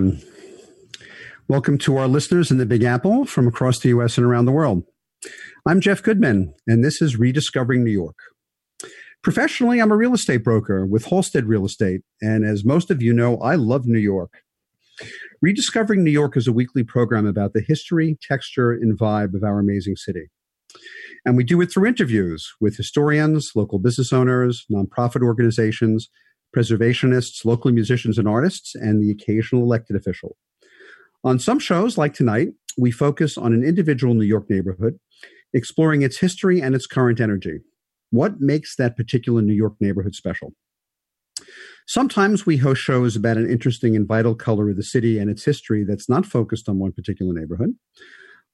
Everyone. Welcome to our listeners in the Big Apple from across the U.S. and around the world. I'm Jeff Goodman, and this is Rediscovering New York. Professionally, I'm a real estate broker with Halstead Real Estate, and as most of you know, I love New York. Rediscovering New York is a weekly program about the history, texture, and vibe of our amazing city. And we do it through interviews with historians, local business owners, nonprofit organizations, preservationists, local musicians and artists, and the occasional elected official. On some shows, like tonight, we focus on an individual New York neighborhood, exploring its history and its current energy. What makes that particular New York neighborhood special? Sometimes we host shows about an interesting and vital color of the city and its history that's not focused on one particular neighborhood.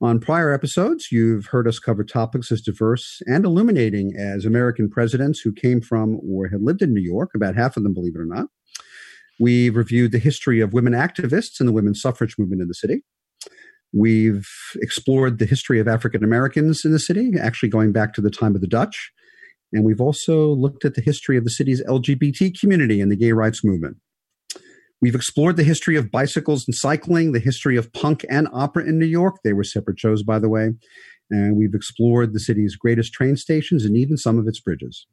On prior episodes, you've heard us cover topics as diverse and illuminating as American presidents who came from or had lived in New York, about half of them, believe it or not. We've reviewed the history of women activists and the women's suffrage movement in the city. We've explored the history of African Americans in the city, actually going back to the time of the Dutch. And we've also looked at the history of the city's LGBT community and the gay rights movement. We've explored the history of bicycles and cycling, the history of punk and opera in New York. They were separate shows, by the way. And we've explored the city's greatest train stations and even some of its bridges.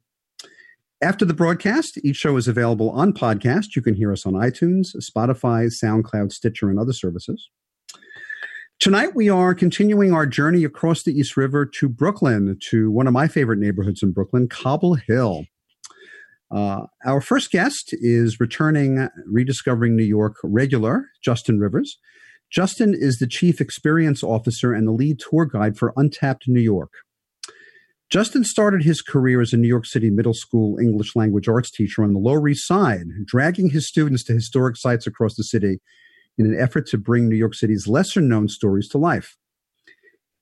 After the broadcast, each show is available on podcast. You can hear us on iTunes, Spotify, SoundCloud, Stitcher, and other services. Tonight, we are continuing our journey across the East River to Brooklyn, to one of my favorite neighborhoods in Brooklyn, Cobble Hill. Uh, our first guest is returning Rediscovering New York regular, Justin Rivers. Justin is the Chief Experience Officer and the lead tour guide for Untapped New York. Justin started his career as a New York City middle school English language arts teacher on the Lower East Side, dragging his students to historic sites across the city in an effort to bring New York City's lesser known stories to life.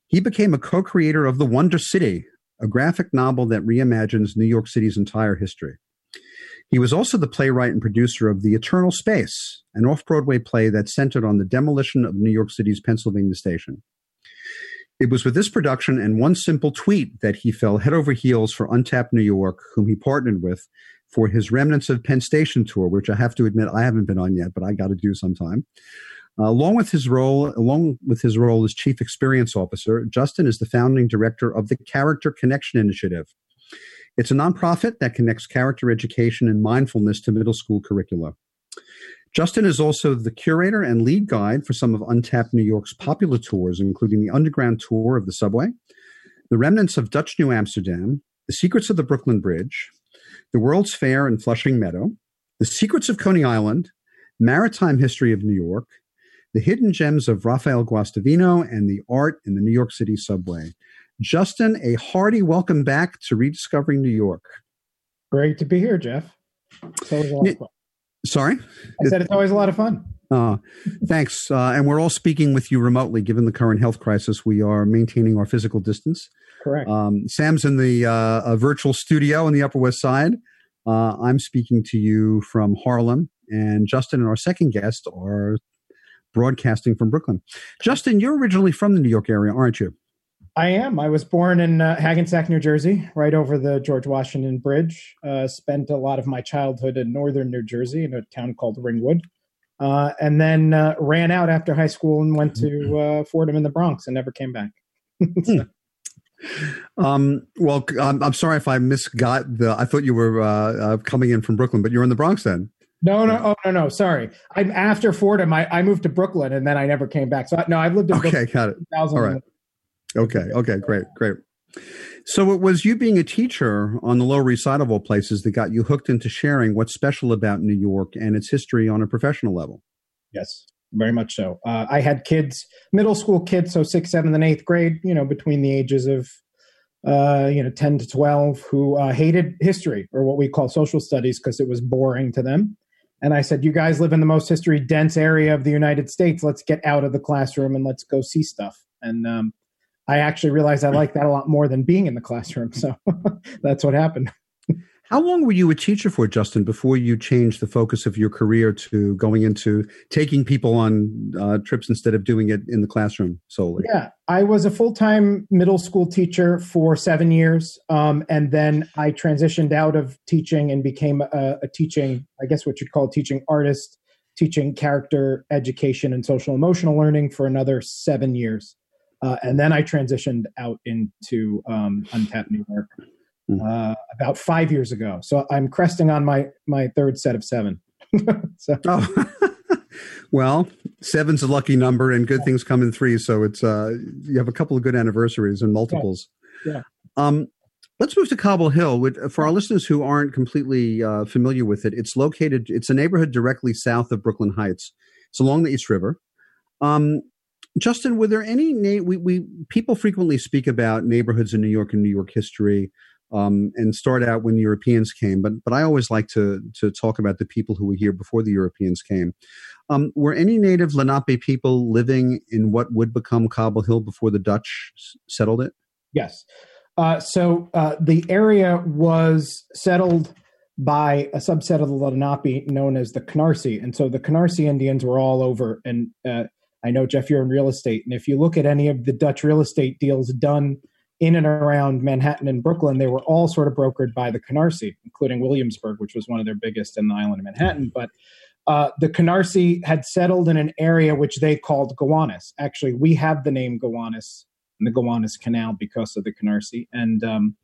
He became a co creator of The Wonder City, a graphic novel that reimagines New York City's entire history. He was also the playwright and producer of The Eternal Space, an off Broadway play that centered on the demolition of New York City's Pennsylvania Station. It was with this production and one simple tweet that he fell head over heels for Untapped New York, whom he partnered with for his Remnants of Penn Station tour, which I have to admit I haven't been on yet, but I got to do sometime. Uh, along with his role, along with his role as chief experience officer, Justin is the founding director of the Character Connection Initiative, it's a nonprofit that connects character education and mindfulness to middle school curricula. Justin is also the curator and lead guide for some of Untapped New York's popular tours, including the Underground Tour of the Subway, the Remnants of Dutch New Amsterdam, the Secrets of the Brooklyn Bridge, the World's Fair in Flushing Meadow, the Secrets of Coney Island, Maritime History of New York, the Hidden Gems of Rafael Guastavino, and the Art in the New York City Subway. Justin, a hearty welcome back to Rediscovering New York. Great to be here, Jeff. Sorry? I said it's always a lot of fun. Uh, thanks. Uh, and we're all speaking with you remotely. Given the current health crisis, we are maintaining our physical distance. Correct. Um, Sam's in the uh, virtual studio in the Upper West Side. Uh, I'm speaking to you from Harlem. And Justin and our second guest are broadcasting from Brooklyn. Justin, you're originally from the New York area, aren't you? I am. I was born in uh, Hackensack, New Jersey, right over the George Washington Bridge. Uh, spent a lot of my childhood in northern New Jersey in a town called Ringwood. Uh, and then uh, ran out after high school and went to mm-hmm. uh, Fordham in the Bronx and never came back. so. um, well, I'm, I'm, sorry if I misgot the. I thought you were uh, coming in from Brooklyn, but you're in the Bronx then. No, no, oh, no, no. Sorry, I'm after Fordham. I, I moved to Brooklyn and then I never came back. So I, no, I've lived in okay, Brooklyn got it. All right. Okay. Okay. Great. Great. So it was you being a teacher on the Lower East Side of all places that got you hooked into sharing what's special about New York and its history on a professional level. Yes, very much so. Uh, I had kids, middle school kids, so sixth, seventh, and eighth grade. You know, between the ages of uh, you know ten to twelve, who uh, hated history or what we call social studies because it was boring to them. And I said, "You guys live in the most history dense area of the United States. Let's get out of the classroom and let's go see stuff." And um, I actually realized I like that a lot more than being in the classroom. So that's what happened. How long were you a teacher for, Justin, before you changed the focus of your career to going into taking people on uh, trips instead of doing it in the classroom solely? Yeah, I was a full time middle school teacher for seven years. Um, and then I transitioned out of teaching and became a, a, teaching, I guess what you'd call teaching artist teaching character education and social emotional learning for another seven years. Uh, and then I transitioned out into um, Untapped New York hmm. uh, about five years ago. So I'm cresting on my my third set of seven. so. Oh. well, seven's a lucky number, and good yeah. things come in three. So it's uh, you have a couple of good anniversaries and multiples. Yeah. yeah. Um, let's move to Cobble Hill. For our listeners who aren't completely uh, familiar with it, it's located. It's a neighborhood directly south of Brooklyn Heights. It's along the East River. Um, Justin, were there any na- we, we people frequently speak about neighborhoods in New York and New York history, um, and start out when Europeans came, but but I always like to to talk about the people who were here before the Europeans came. Um, were any native Lenape people living in what would become Cobble Hill before the Dutch s- settled it? Yes. Uh, so uh, the area was settled by a subset of the Lenape known as the Canarsie, and so the Canarsie Indians were all over and uh, I know, Jeff, you're in real estate. And if you look at any of the Dutch real estate deals done in and around Manhattan and Brooklyn, they were all sort of brokered by the Canarsie, including Williamsburg, which was one of their biggest in the island of Manhattan. But uh, the Canarsie had settled in an area which they called Gowanus. Actually, we have the name Gowanus in the Gowanus Canal because of the Canarsie. And um,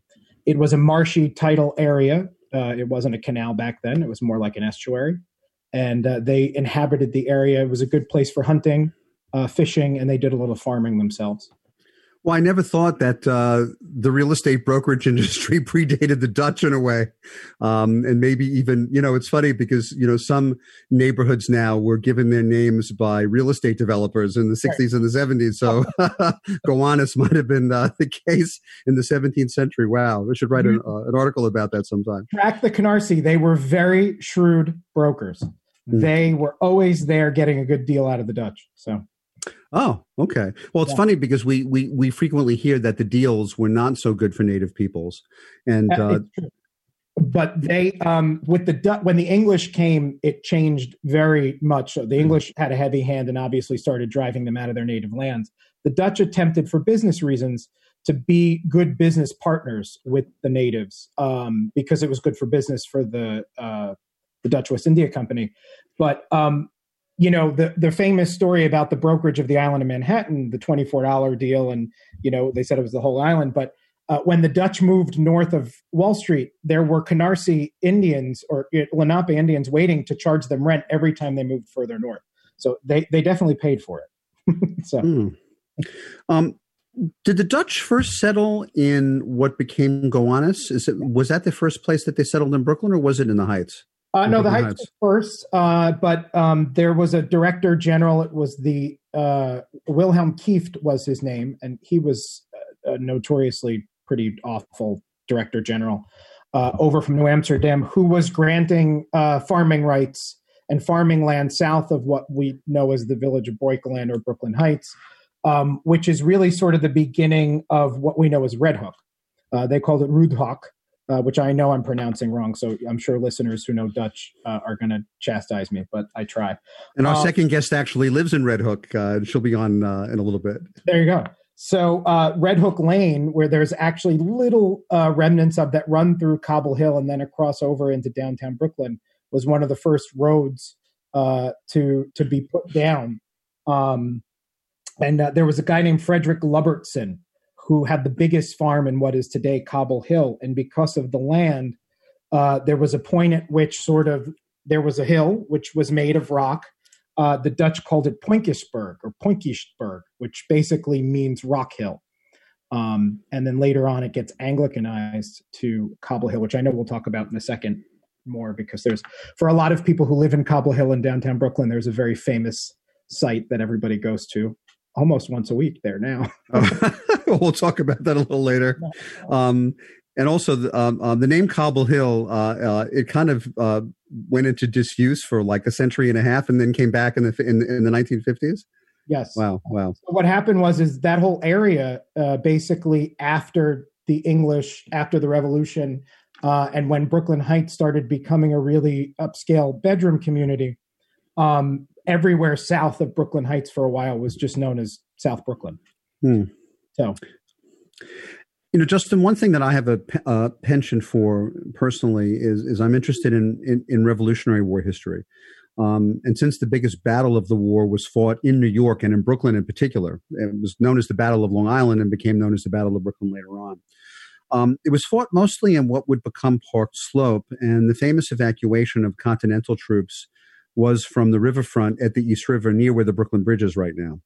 it was a marshy tidal area. Uh, it wasn't a canal back then, it was more like an estuary. And uh, they inhabited the area. It was a good place for hunting uh, fishing and they did a little farming themselves. Well, I never thought that uh, the real estate brokerage industry predated the Dutch in a way, um, and maybe even you know it's funny because you know some neighborhoods now were given their names by real estate developers in the '60s right. and the '70s. So Gowanus might have been uh, the case in the 17th century. Wow, we should write an, mm-hmm. uh, an article about that sometime. Track the Canarsie; they were very shrewd brokers. Mm-hmm. They were always there getting a good deal out of the Dutch. So. Oh, okay. Well, it's yeah. funny because we, we we frequently hear that the deals were not so good for native peoples, and uh, but they um, with the when the English came, it changed very much. So the mm-hmm. English had a heavy hand and obviously started driving them out of their native lands. The Dutch attempted, for business reasons, to be good business partners with the natives um, because it was good for business for the uh, the Dutch West India Company. But um, you know the the famous story about the brokerage of the island of Manhattan, the twenty four dollar deal, and you know they said it was the whole island. But uh, when the Dutch moved north of Wall Street, there were Canarsie Indians or Lenape Indians waiting to charge them rent every time they moved further north. So they they definitely paid for it. so. Mm. Um, did the Dutch first settle in what became Gowanus? Is it was that the first place that they settled in Brooklyn, or was it in the Heights? Uh, no, the Heights was first, uh, but um, there was a director general. It was the uh, Wilhelm Kieft was his name, and he was a notoriously pretty awful director general uh, over from New Amsterdam, who was granting uh, farming rights and farming land south of what we know as the village of Breukeland or Brooklyn Heights, um, which is really sort of the beginning of what we know as Red Hook. Uh, they called it Rudhok uh, which I know I'm pronouncing wrong. So I'm sure listeners who know Dutch uh, are going to chastise me, but I try. And our um, second guest actually lives in Red Hook. Uh, she'll be on uh, in a little bit. There you go. So uh, Red Hook Lane, where there's actually little uh, remnants of that run through Cobble Hill and then across over into downtown Brooklyn, was one of the first roads to to be put down. Um, and there was a guy named Frederick Lubbertson who had the biggest farm in what is today Cobble Hill. And because of the land, uh, there was a point at which sort of there was a hill which was made of rock. Uh, the Dutch called it Poinkisberg or Poinkisberg, which basically means rock hill. Um, and then later on, it gets Anglicanized to Cobble Hill, which I know we'll talk about in a second more because there's, for a lot of people who live in Cobble Hill in downtown Brooklyn, there's a very famous site that everybody goes to almost once a week there now. we'll talk about that a little later. Um, and also, the, um, uh, the name Cobble Hill, uh, uh, it kind of uh, went into disuse for like a century and a half, and then came back in the in, in the 1950s. Yes. Wow. Wow. So what happened was is that whole area, uh, basically after the English, after the Revolution, uh, and when Brooklyn Heights started becoming a really upscale bedroom community, um, everywhere south of Brooklyn Heights for a while was just known as South Brooklyn. Hmm. So, you know, Justin, one thing that I have a, a penchant for personally is is I'm interested in, in, in Revolutionary War history. Um, and since the biggest battle of the war was fought in New York and in Brooklyn in particular, it was known as the Battle of Long Island and became known as the Battle of Brooklyn later on. Um, it was fought mostly in what would become Park Slope, and the famous evacuation of Continental troops was from the riverfront at the East River near where the Brooklyn Bridge is right now.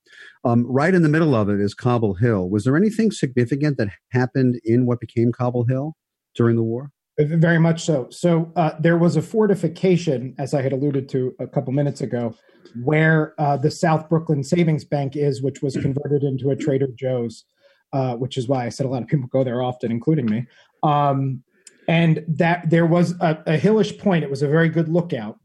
Um, right in the middle of it is Cobble Hill. Was there anything significant that happened in what became Cobble Hill during the war? Very much so. So uh, there was a fortification, as I had alluded to a couple minutes ago, where uh, the South Brooklyn Savings Bank is, which was converted into a Trader Joe's, uh, which is why I said a lot of people go there often, including me. Um, and that there was a, a hillish point. It was a very good lookout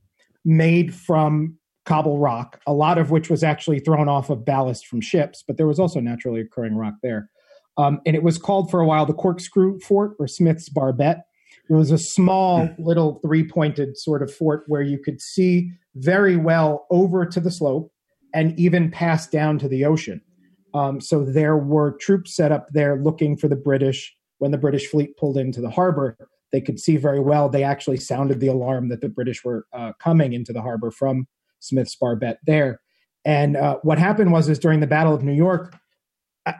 made from cobble rock, a lot of which was actually thrown off of ballast from ships, but there was also naturally occurring rock there. Um, and it was called for a while the Corkscrew Fort or Smith's Barbette it was a small little three pointed sort of fort where you could see very well over to the slope and even pass down to the ocean. Um, so there were troops set up there looking for the British. When the British fleet pulled into the harbor, they could see very well. They actually sounded the alarm that the British were uh, coming into the harbor from Smith's Barbette there. And uh, what happened was, is during the Battle of New York,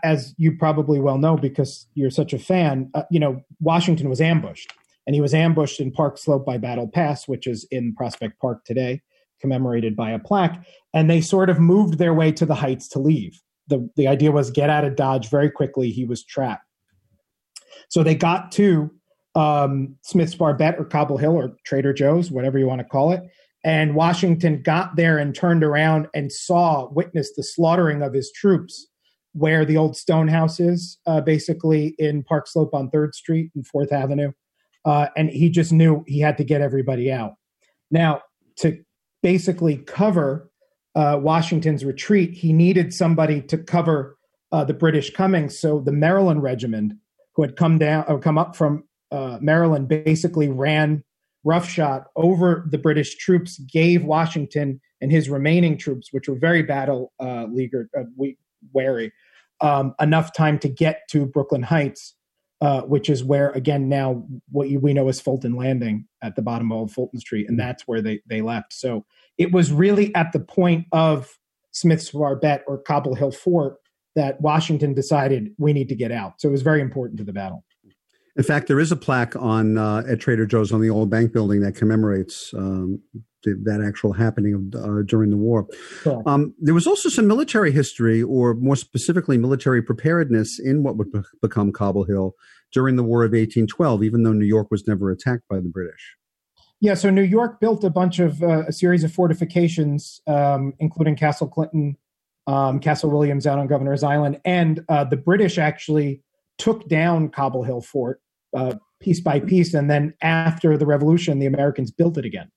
as you probably well know because you're such a fan, uh, you know, Washington was ambushed and he was ambushed in Park Slope by Battle Pass, which is in Prospect Park today, commemorated by a plaque. And they sort of moved their way to the heights to leave. The, the idea was get out of Dodge very quickly. He was trapped. So they got to um, Smith's Barbette or Cobble Hill or Trader Joe's, whatever you want to call it. And Washington got there and turned around and saw, witnessed the slaughtering of his troops where the old stone house is, uh, basically in Park Slope on 3rd Street and 4th Avenue uh, and he just knew he had to get everybody out. Now, to basically cover uh, Washington's retreat, he needed somebody to cover uh, the British coming. So the Maryland regiment, who had come down or come up from uh, Maryland, basically ran roughshod over the British troops, gave Washington and his remaining troops, which were very battle uh, leaguer, uh, wary, um, enough time to get to Brooklyn Heights uh, which is where again now what we know as Fulton Landing at the bottom of Fulton Street, and that's where they they left. So it was really at the point of Smith's Barbette or Cobble Hill Fort that Washington decided we need to get out. So it was very important to the battle. In fact, there is a plaque on uh, at Trader Joe's on the old bank building that commemorates um, that actual happening of, uh, during the war. Sure. Um, there was also some military history, or more specifically, military preparedness in what would be- become Cobble Hill during the War of 1812, even though New York was never attacked by the British. Yeah, so New York built a bunch of uh, a series of fortifications, um, including Castle Clinton, um, Castle Williams out on Governor's Island, and uh, the British actually took down Cobble Hill Fort uh, piece by piece, and then after the Revolution, the Americans built it again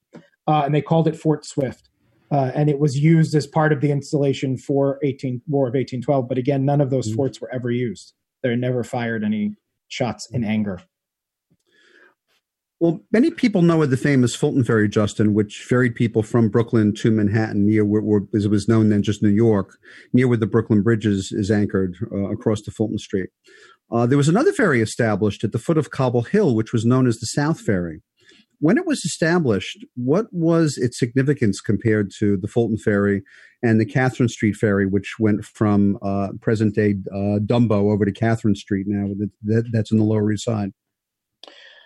uh, and they called it Fort Swift. Uh, and it was used as part of the installation for 18 War of 1812. But again, none of those mm-hmm. forts were ever used. They never fired any shots in anger. Well, many people know of the famous Fulton Ferry, Justin, which ferried people from Brooklyn to Manhattan, near where, where as it was known then, just New York, near where the Brooklyn Bridge is, is anchored uh, across the Fulton Street. Uh, there was another ferry established at the foot of Cobble Hill, which was known as the South Ferry when it was established, what was its significance compared to the Fulton Ferry and the Catherine Street Ferry, which went from uh, present day uh, Dumbo over to Catherine Street now? That, that's in the Lower East Side.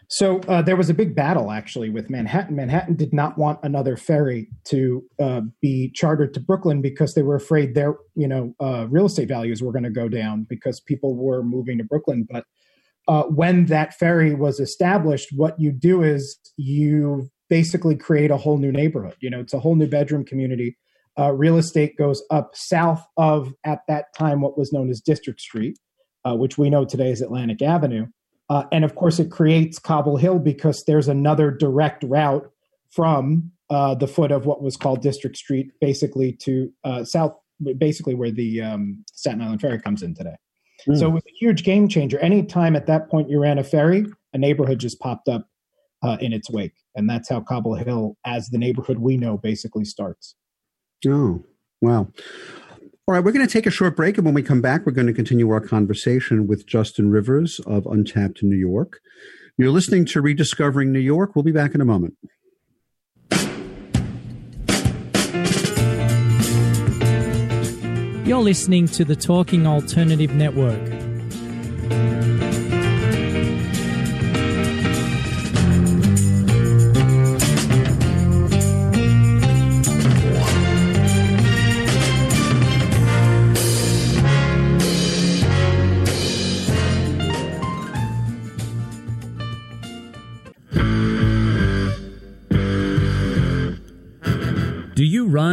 So uh, there was a big battle actually with Manhattan. Manhattan did not want another ferry to uh, be chartered to Brooklyn because they were afraid their you know uh, real estate values were going to go down because people were moving to Brooklyn. But uh, when that ferry was established, what you do is you basically create a whole new neighborhood. You know, it's a whole new bedroom community. Uh, real estate goes up south of, at that time, what was known as District Street, uh, which we know today is Atlantic Avenue. Uh, and of course, it creates Cobble Hill because there's another direct route from uh, the foot of what was called District Street, basically to uh, south, basically where the um, Staten Island Ferry comes in today. Mm. So it was a huge game changer. Anytime at that point you ran a ferry, a neighborhood just popped up uh, in its wake. And that's how Cobble Hill, as the neighborhood we know, basically starts. Oh, wow. All right, we're going to take a short break. And when we come back, we're going to continue our conversation with Justin Rivers of Untapped New York. You're listening to Rediscovering New York. We'll be back in a moment. You're listening to the Talking Alternative Network.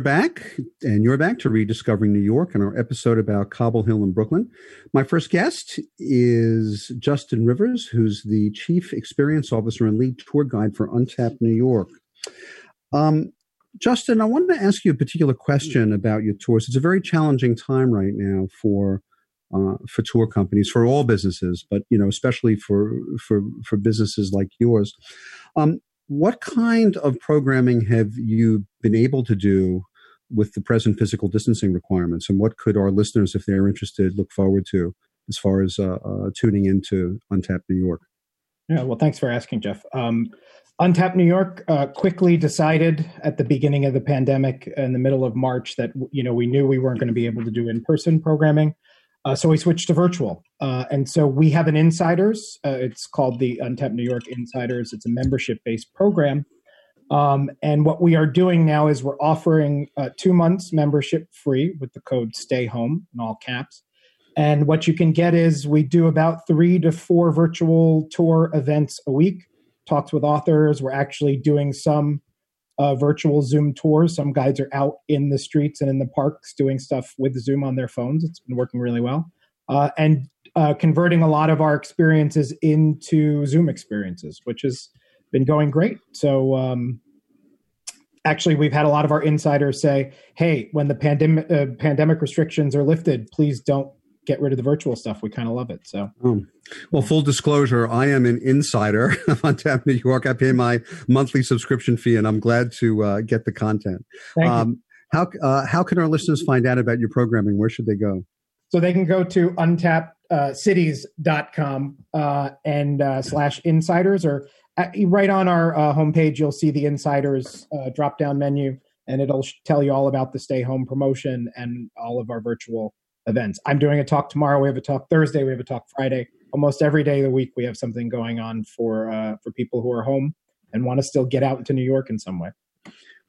We're back, and you're back to Rediscovering New York and our episode about Cobble Hill in Brooklyn. My first guest is Justin Rivers, who's the Chief Experience Officer and Lead Tour Guide for Untapped New York. Um, Justin, I wanted to ask you a particular question about your tours. It's a very challenging time right now for uh, for tour companies, for all businesses, but you know, especially for for for businesses like yours. Um, what kind of programming have you been able to do with the present physical distancing requirements, and what could our listeners, if they're interested, look forward to as far as uh, uh, tuning into Untapped New York? Yeah, well, thanks for asking, Jeff. Um, Untapped New York uh, quickly decided at the beginning of the pandemic, in the middle of March, that you know we knew we weren't going to be able to do in-person programming, uh, so we switched to virtual. Uh, and so we have an insiders. Uh, it's called the Untapped New York Insiders. It's a membership-based program um, and what we are doing now is we're offering uh, two months membership free with the code stay home in all caps. And what you can get is we do about three to four virtual tour events a week, talks with authors. We're actually doing some uh, virtual Zoom tours. Some guides are out in the streets and in the parks doing stuff with Zoom on their phones. It's been working really well. Uh, and uh, converting a lot of our experiences into Zoom experiences, which is been going great. So um, actually, we've had a lot of our insiders say, "Hey, when the pandemic uh, pandemic restrictions are lifted, please don't get rid of the virtual stuff. We kind of love it." So, oh. well, full disclosure, I am an insider Untapped New York. I pay my monthly subscription fee, and I'm glad to uh, get the content. Um, how uh, how can our listeners find out about your programming? Where should they go? So they can go to untappedcities.com uh, and uh, slash insiders or right on our uh, homepage, you'll see the insiders uh, drop down menu, and it'll tell you all about the stay home promotion and all of our virtual events. I'm doing a talk tomorrow. We have a talk Thursday. We have a talk Friday. Almost every day of the week, we have something going on for uh, for people who are home and want to still get out into New York in some way.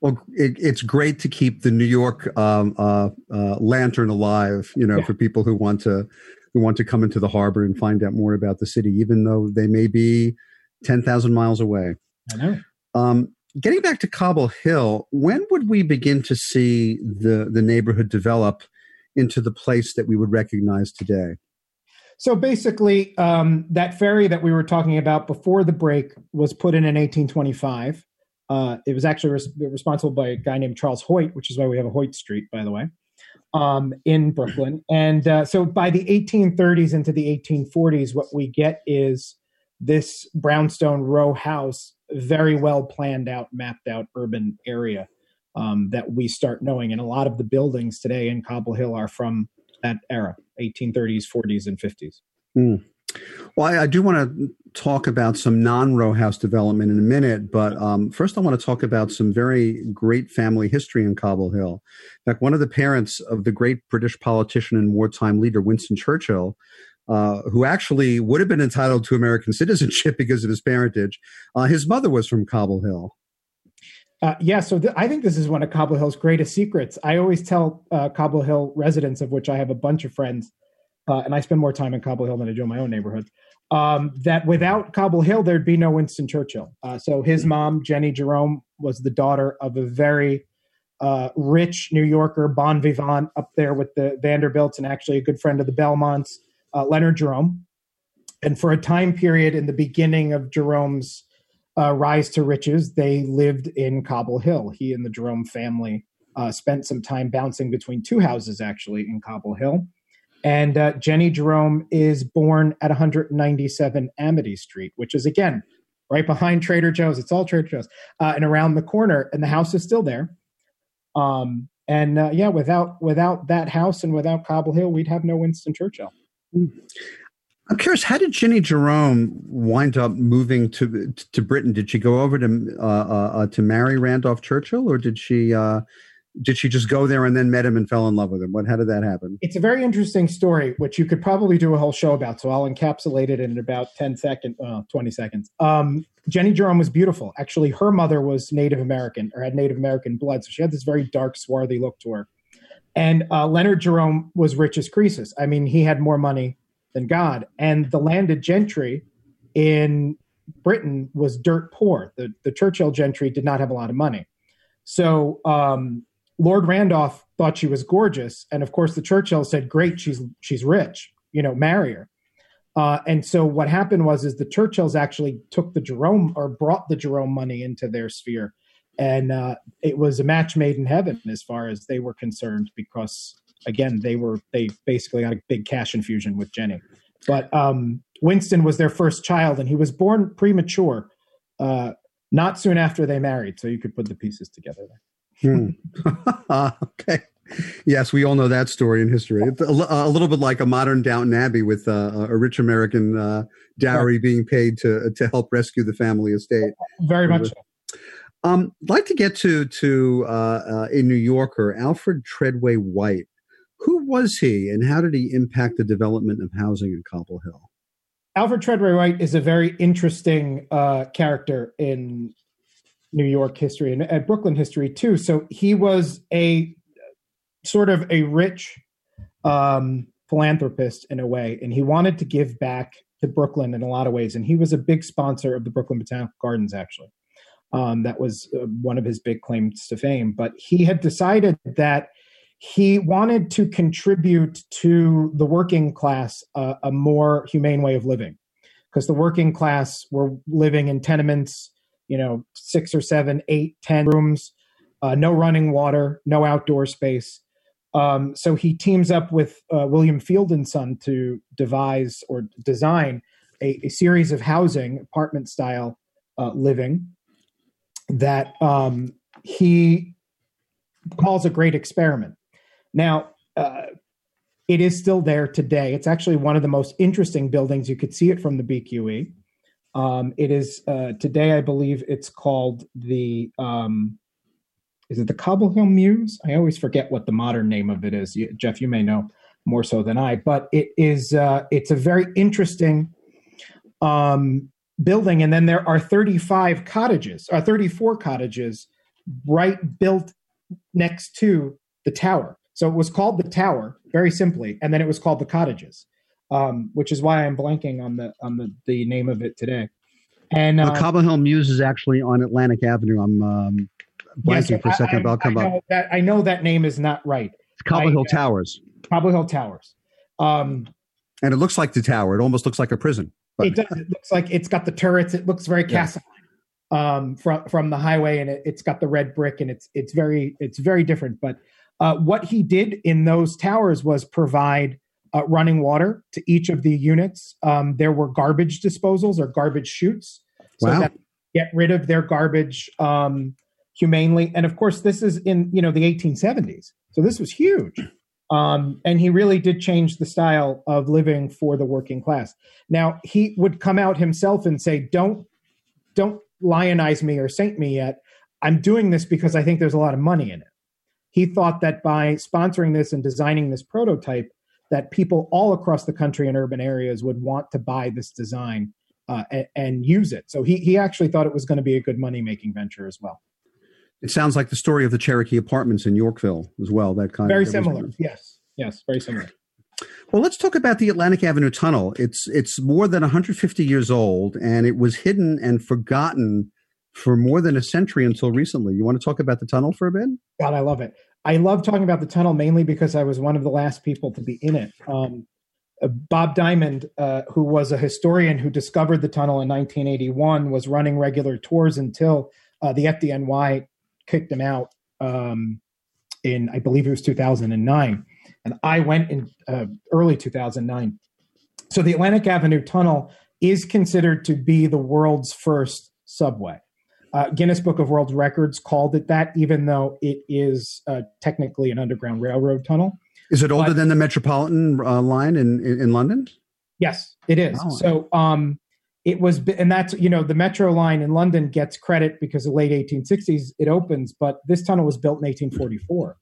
Well, it, it's great to keep the New York um, uh, uh, lantern alive. You know, yeah. for people who want to who want to come into the harbor and find out more about the city, even though they may be 10,000 miles away. I know. Um, getting back to Cobble Hill, when would we begin to see the, the neighborhood develop into the place that we would recognize today? So basically, um, that ferry that we were talking about before the break was put in in 1825. Uh, it was actually res- responsible by a guy named Charles Hoyt, which is why we have a Hoyt Street, by the way, um, in Brooklyn. And uh, so by the 1830s into the 1840s, what we get is this brownstone row house, very well planned out, mapped out urban area. um, that we start knowing. And a lot of the buildings today in Cobble Hill are from that era, 1830s, 40s, and 50s. Mm. Well, I, I, do want to talk about some non row house development in a minute, but um, first I want to talk about some very great family history in Cobble Hill. In fact, one of the parents of the great British politician and wartime leader Winston Churchill, uh, who actually would have been entitled to American citizenship because of his parentage, uh, his mother was from Cobble Hill. Uh, yeah, so th- I think this is one of Cobble Hill's greatest secrets. I always tell uh, Cobble Hill residents, of which I have a bunch of friends, uh, and I spend more time in Cobble Hill than I do in my own neighborhood, um, that without Cobble Hill, there'd be no Winston Churchill. Uh, so his mom, Jennie Jerome, was the daughter of a very uh, rich New Yorker, bon vivant, up there with the Vanderbilts, and actually a good friend of the Belmonts, uh, Leonard Jerome. And for a time period in the beginning of Jerome's uh, rise to riches, they lived in Cobble Hill. He and the Jerome family uh, spent some time bouncing between two houses, actually, in Cobble Hill. And uh, Jennie Jerome is born at 197 Amity Street, which is, again, right behind Trader Joe's. It's all Trader Joe's. Uh, and around the corner, and the house is still there. Um, and uh, yeah, without without that house and without Cobble Hill, we'd have no Winston Churchill. I'm curious, how did Jennie Jerome wind up moving to to Britain? Did she go over to uh, uh, uh, to marry Randolph Churchill, or did she uh, did she just go there and then met him and fell in love with him? What how did that happen? It's a very interesting story, which you could probably do a whole show about. So I'll encapsulate it in about 10 seconds, uh, 20 seconds. Um, Jennie Jerome was beautiful. Actually, her mother was Native American or had Native American blood, so she had this very dark, swarthy look to her. And uh, Leonard Jerome was rich as Croesus. I mean, he had more money than God. And the landed gentry in Britain was dirt poor. The, the Churchill gentry did not have a lot of money. So um, Lord Randolph thought she was gorgeous. And of course, the Churchill said, Great, she's, she's rich, you know, marry her. Uh, and so what happened was is the Churchills actually took the Jerome or brought the Jerome money into their sphere, and uh, it was a match made in heaven as far as they were concerned because again, they were they basically got a big cash infusion with Jennie. But um, Winston was their first child, and he was born premature, uh, not soon after they married. So you could put the pieces together there. hmm. okay. Yes, we all know that story in history. It's a, a little bit like a modern Downton Abbey with uh, a rich American uh, dowry being paid to to help rescue the family estate. Very much. Um, I'd like to get to to uh, uh, a New Yorker, Alfred Treadway White. Who was he and how did he impact the development of housing in Cobble Hill? Alfred Treadway White is a very interesting uh, character in New York history and Brooklyn history too. So he was a sort of a rich um, philanthropist in a way, and he wanted to give back to Brooklyn in a lot of ways. And he was a big sponsor of the Brooklyn Botanical Gardens, actually. Um, that was uh, one of his big claims to fame. But he had decided that he wanted to contribute to the working class uh, a more humane way of living because the working class were living in tenements you know six or seven eight ten rooms uh, no running water no outdoor space um, so he teams up with uh, william field and son to devise or design a, a series of housing apartment style uh, living that um, he calls a great experiment now, uh, it is still there today. It's actually one of the most interesting buildings. You could see it from the BQE. Um, it is uh, today, I believe it's called the. Um, is it the Cobble Hill Mews? I always forget what the modern name of it is. You, Jeff, you may know more so than I, but it is. Uh, it's a very interesting um, building, and then there are 35 cottages, or 34 cottages, right built next to the tower. So it was called the Tower, very simply, and then it was called the Cottages, um, which is why I'm blanking on the on the, the name of it today. And uh, Cobble Hill Mews is actually on Atlantic Avenue. I'm um, blanking yes, for a second, I, but I'll come I up. That, I know that name is not right. It's Cobble I, Hill uh, Towers. Cobble Hill Towers. Um, and it looks like the tower. It almost looks like a prison. But. It does. It looks like it's got the turrets. It looks very castle um, from from the highway, and it, has got the red brick, and it's it's very it's very different. But uh, what he did in those towers was provide uh, running water to each of the units. Um, there were garbage disposals or garbage chutes, so wow. that get rid of their garbage um, humanely. And of course, this is in you know the 1870s, so this was huge. Um, and he really did change the style of living for the working class. Now he would come out himself and say, "Don't, don't lionize me or saint me yet. I'm doing this because I think there's a lot of money in it." He thought that by sponsoring this and designing this prototype, that people all across the country in urban areas would want to buy this design uh, and, and, use it. So he he actually thought it was going to be a good money making venture as well. It sounds like the story of the Cherokee Apartments in Yorkville as well. That kind very of very similar. Yes, yes, very similar. Well, let's talk about the Atlantic Avenue Tunnel. It's it's more than 150 years old, and it was hidden and forgotten for more than a century until recently. You want to talk about the tunnel for a bit? God, I love it. I love talking about the tunnel mainly because I was one of the last people to be in it. Um, uh, Bob Diamond, uh, who was a historian who discovered the tunnel in 1981, was running regular tours until uh, the FDNY kicked him out um, in, I believe it was 2009. And I went in uh, early 2009. So the Atlantic Avenue Tunnel is considered to be the world's first subway. Uh, Guinness Book of World Records called it that, even though it is uh, technically an underground railroad tunnel. Is it older but, than the Metropolitan uh, line in, in, in London? Yes, it is. Oh. So um, it was and that's you know the metro line in london gets credit because the late 1860s it opens but this tunnel was built in 1844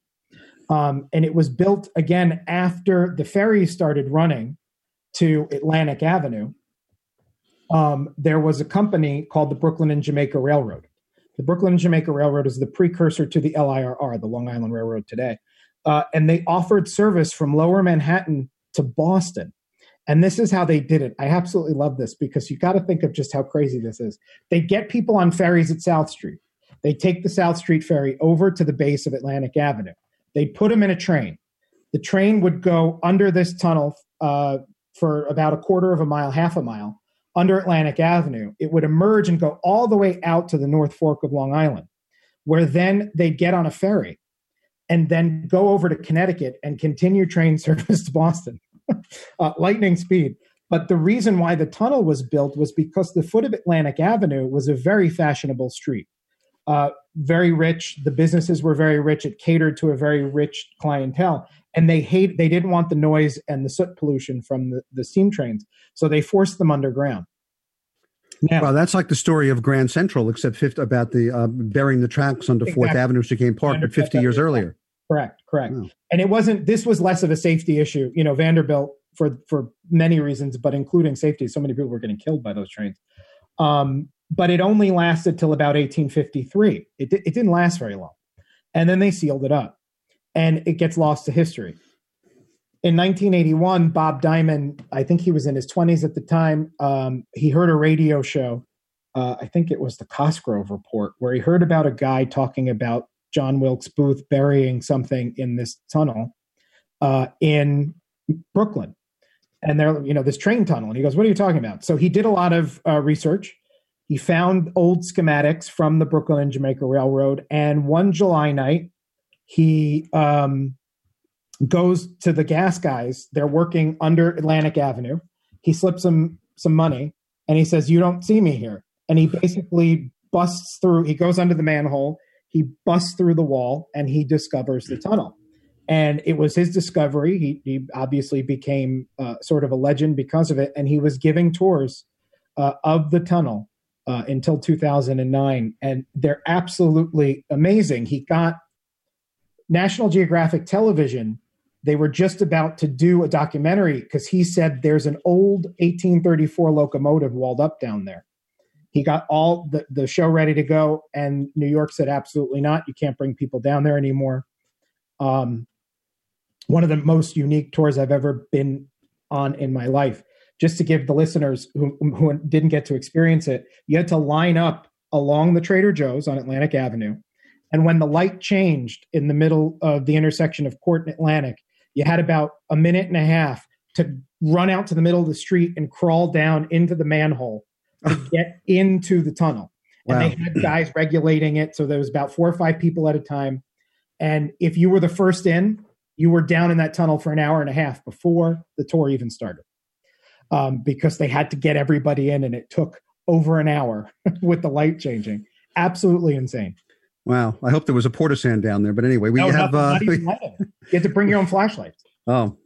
um, and it was built again after the ferries started running to atlantic avenue. Um, there was a company called the brooklyn and jamaica railroad. The brooklyn and jamaica railroad is the precursor to the lirr the long island railroad today. Uh, and they offered service from lower manhattan to boston and this is how they did it. I absolutely love this because you got to think of just how crazy this is. They get people on ferries at South Street. They take the South Street ferry over to the base of Atlantic Avenue. They put them in a train. The train would go under this tunnel uh, for about a quarter of a mile, half a mile, under Atlantic Avenue. It would emerge and go all the way out to the North Fork of Long Island, where then they'd get on a ferry and then go over to Connecticut and continue train service to Boston uh, lightning speed. But the reason why the tunnel was built was because the foot of Atlantic Avenue was a very fashionable street. Uh, very rich. The businesses were very rich. It catered to a very rich clientele, and they hate. They didn't want the noise and the soot pollution from the, the steam trains, so they forced them underground. Now, well, that's like the story of Grand Central, except 50, about the uh, burying the tracks under Fourth Avenue, Chicane Park, but 50 years earlier. Correct, correct. And it wasn't. This was less of a safety issue. You know, Vanderbilt for for many reasons, but including safety. So many people were getting killed by those trains. Um, but it only lasted till about 1853. It it didn't last very long, and then they sealed it up, and it gets lost to history. In 1981, Bob Diamond, I think he was in his 20s at the time. Um, he heard a radio show. Uh, I think it was the Cosgrove Report, where he heard about a guy talking about John Wilkes Booth burying something in this tunnel uh, in Brooklyn. And they're, you know, this train tunnel. And he goes, What are you talking about? So he did a lot of uh, research. He found old schematics from the Brooklyn and Jamaica Railroad. And one July night, he um, goes to the gas guys. They're working under Atlantic Avenue. He slips them some money and he says, You don't see me here. And he basically busts through, he goes under the manhole he busts through the wall and he discovers the tunnel. And it was his discovery. He, he obviously became uh, sort of a legend because of it. And he was giving tours uh, of the tunnel uh, until 2009. And they're absolutely amazing. He got National Geographic Television. They were just about to do a documentary because he said there's an old 1834 locomotive walled up down there. He got all the, the show ready to go, and New York said, absolutely not. You can't bring people down there anymore. Um, one of the most unique tours I've ever been on in my life. Just to give the listeners who, who didn't get to experience it, you had to line up along the Trader Joe's on Atlantic Avenue. And when the light changed in the middle of the intersection of Court and Atlantic, you had about a minute and a half to run out to the middle of the street and crawl down into the manhole to get into the tunnel. And wow. they had guys regulating it. So there was about four or five people at a time. And if you were the first in, you were down in that tunnel for an hour and a half before the tour even started. Um, because they had to get everybody in and it took over an hour with the light changing. Absolutely insane. Wow. I hope there was a porta sand down there. But anyway, we no, have. not, uh, not even lighting. You had to bring your own flashlight. Oh.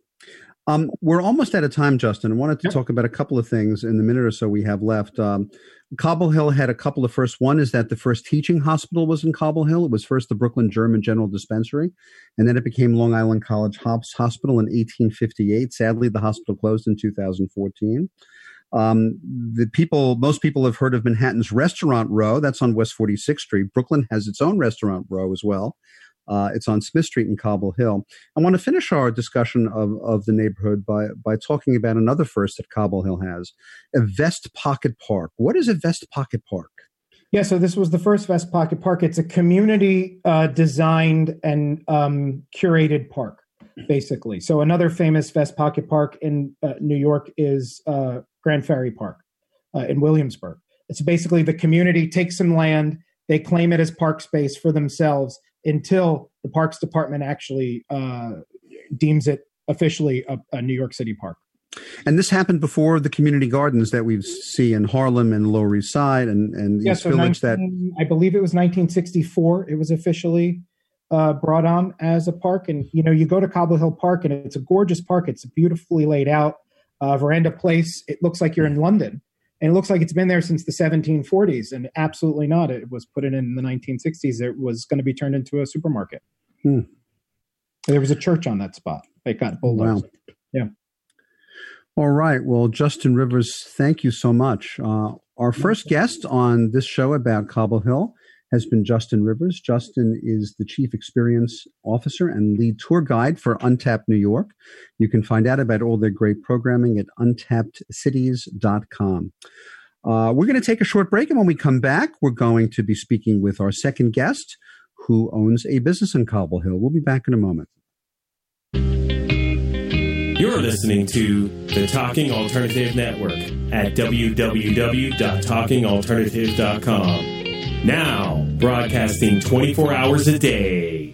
Um, we're almost out of time, Justin. I wanted to Yep. talk about a couple of things in the minute or so we have left. Um, Cobble Hill had a couple of firsts. One is that the first teaching hospital was in Cobble Hill. It was first the Brooklyn German General Dispensary, and then it became Long Island College Hos- Hospital in 1858. Sadly, the hospital closed in 2014. Um, the people, most people have heard of Manhattan's Restaurant Row. That's on West 46th Street. Brooklyn has its own restaurant row as well. Uh, it's on Smith Street in Cobble Hill. I want to finish our discussion of, of the neighborhood by, by talking about another first that Cobble Hill has a Vest Pocket Park. What is a Vest Pocket Park? Yeah, so this was the first Vest Pocket Park. It's a community uh, designed and um, curated park, basically. So another famous Vest Pocket Park in uh, New York is uh, Grand Ferry Park uh, in Williamsburg. It's basically the community takes some land, they claim it as park space for themselves until the Parks Department actually uh, deems it officially a, a New York City park. And this happened before the community gardens that we see in Harlem and Lower East Side and, and Yeah, East so Village. 19 I believe it was 1964. It was officially uh, brought on as a park, and you know, you go to Cobble Hill Park, and it's a gorgeous park. It's beautifully laid out, uh, Verandah Place. It looks like you're in London, and it looks like it's been there since the 1740s. And absolutely not. It was put in in the 1960s. It was going to be turned into a supermarket. Hmm. There was a church on that spot. It got bulldozed. wow. Yeah. All right. Well, Justin Rivers, thank you so much. Uh, our first guest on this show about Cobble Hill has been Justin Rivers. Justin is the Chief Experience Officer and lead tour guide for Untapped New York. You can find out about all their great programming at untappedcities.com. Uh, we're going to take a short break, and when we come back, we're going to be speaking with our second guest who owns a business in Cobble Hill. We'll be back in a moment. You're listening to the Talking Alternative Network at www.talkingalternative.com. Now, broadcasting 24 hours a day.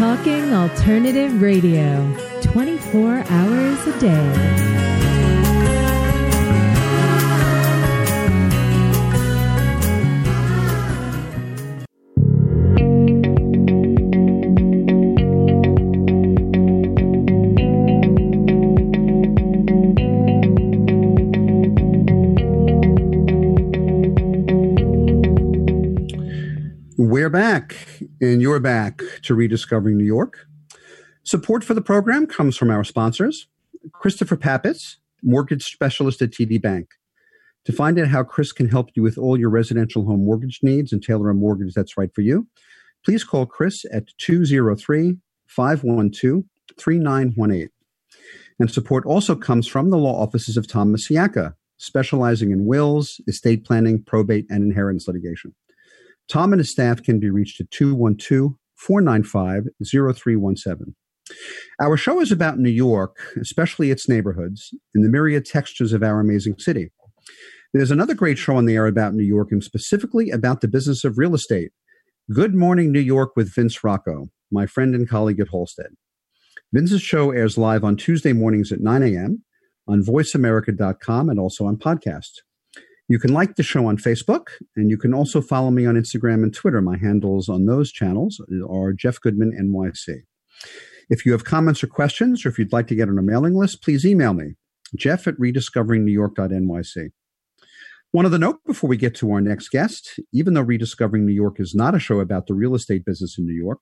Talking Alternative Radio, 24 hours a day. We're back, and you're back to Rediscovering New York. Support for the program comes from our sponsors Christopher Pappas, mortgage specialist at TD Bank. To find out how Chris can help you with all your residential home mortgage needs and tailor a mortgage that's right for you, please call Chris at 203 512 3918. And support also comes from the law offices of Tom Masiaka, specializing in wills, estate planning, probate, and inheritance litigation. Tom and his staff can be reached at 212 495 0317. Our show is about New York, especially its neighborhoods, and the myriad textures of our amazing city. There's another great show on the air about New York and specifically about the business of real estate. Good Morning New York with Vince Rocco, my friend and colleague at Halstead. Vince's show airs live on Tuesday mornings at 9 a.m. on voiceamerica.com and also on podcast. You can like the show on Facebook, and you can also follow me on Instagram and Twitter. My handles on those channels are Jeff Goodman NYC. If you have comments or questions, or if you'd like to get on a mailing list, please email me, jeff at rediscoveringnewyork.nyc. One other note before we get to our next guest, even though Rediscovering New York is not a show about the real estate business in New York,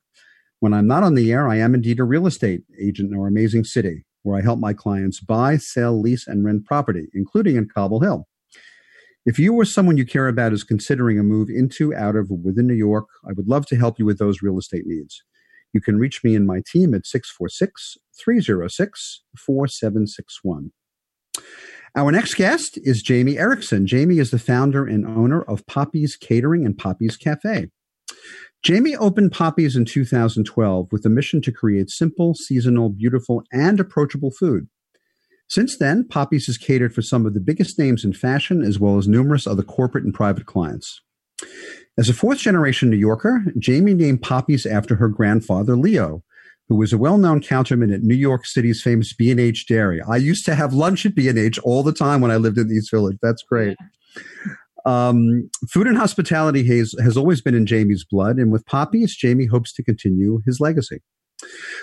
when I'm not on the air, I am indeed a real estate agent in our amazing city, where I help my clients buy, sell, lease, and rent property, including in Cobble Hill. If you or someone you care about is considering a move into, out of, or within New York, I would love to help you with those real estate needs. You can reach me and my team at 646 306 4761. Our next guest is Jamie Erickson. Jamie is the founder and owner of Poppy's Catering and Poppy's Cafe. Jamie opened Poppy's in 2012 with a mission to create simple, seasonal, beautiful, and approachable food. Since then, Poppy's has catered for some of the biggest names in fashion as well as numerous other corporate and private clients. As a fourth generation New Yorker, Jamie named Poppy's after her grandfather, Leo, who was a well-known counterman at New York City's famous B&H Dairy. I used to have lunch at B&H all the time when I lived in East Village. That's great. Um, food and hospitality has, has always been in Jamie's blood, and with Poppy's, Jamie hopes to continue his legacy.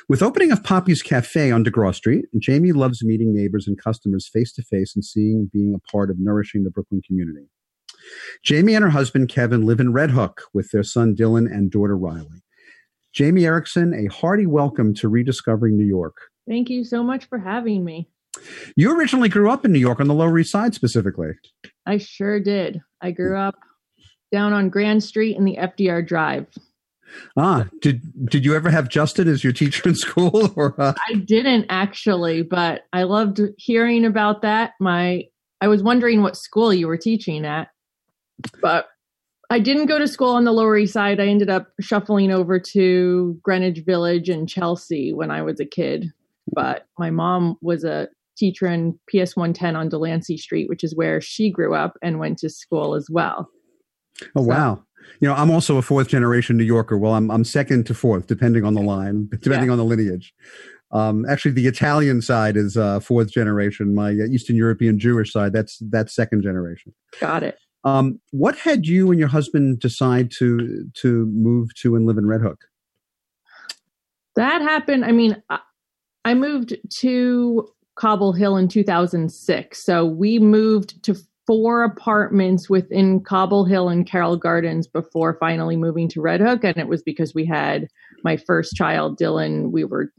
With opening of Poppy's Cafe on DeGraw Street, Jamie loves meeting neighbors and customers face to face and seeing being a part of nourishing the Brooklyn community. Jamie and her husband Kevin live in Red Hook with their son Dylan and daughter Riley. Jamie Erickson, a hearty welcome to Rediscovering New York. Thank you so much for having me. You originally grew up in New York on the Lower East Side specifically. I sure did. I grew hmm. up down on Grand Street in the FDR Drive. Ah, did did you ever have Justin as your teacher in school? Or uh... I didn't actually, but I loved hearing about that. My I was wondering what school you were teaching at, but I didn't go to school on the Lower East Side. I ended up shuffling over to Greenwich Village and Chelsea when I was a kid. But my mom was a teacher in PS 110 on Delancey Street, which is where she grew up and went to school as well. Oh, so, wow. You know, I'm also a fourth generation New Yorker. Well, I'm, I'm second to fourth, depending on the line, depending yeah. on the lineage. Um, actually, the Italian side is uh, fourth generation. My uh, Eastern European Jewish side, that's that's second generation. Got it. Um, what had you and your husband decide to to move to and live in Red Hook? That happened. I mean, I moved to Cobble Hill in 2006. So we moved to four apartments within Cobble Hill and Carroll Gardens before finally moving to Red Hook. And it was because we had my first child, Dylan. We were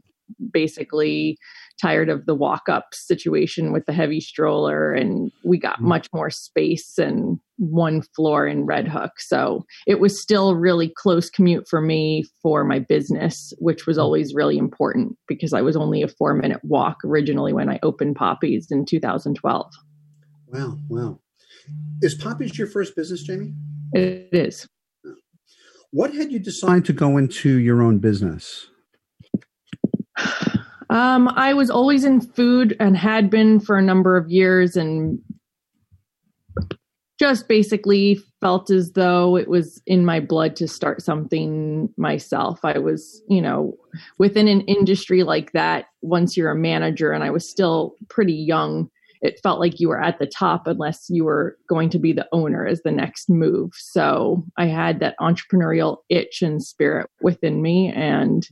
basically tired of the walk up situation with the heavy stroller and we got mm-hmm. much more space and one floor in Red Hook. So it was still really close commute for me for my business, which was mm-hmm. always really important because I was only a four minute walk originally when I opened Poppies in 2012. Wow, wow. Is Poppy's your first business, Jamie? It is. What had you decided to go into your own business? Um, I was always in food and had been for a number of years and just basically felt as though it was in my blood to start something myself. I was, you know, within an industry like that, once you're a manager, and I was still pretty young, it felt like you were at the top unless you were going to be the owner as the next move. So I had that entrepreneurial itch and spirit within me. And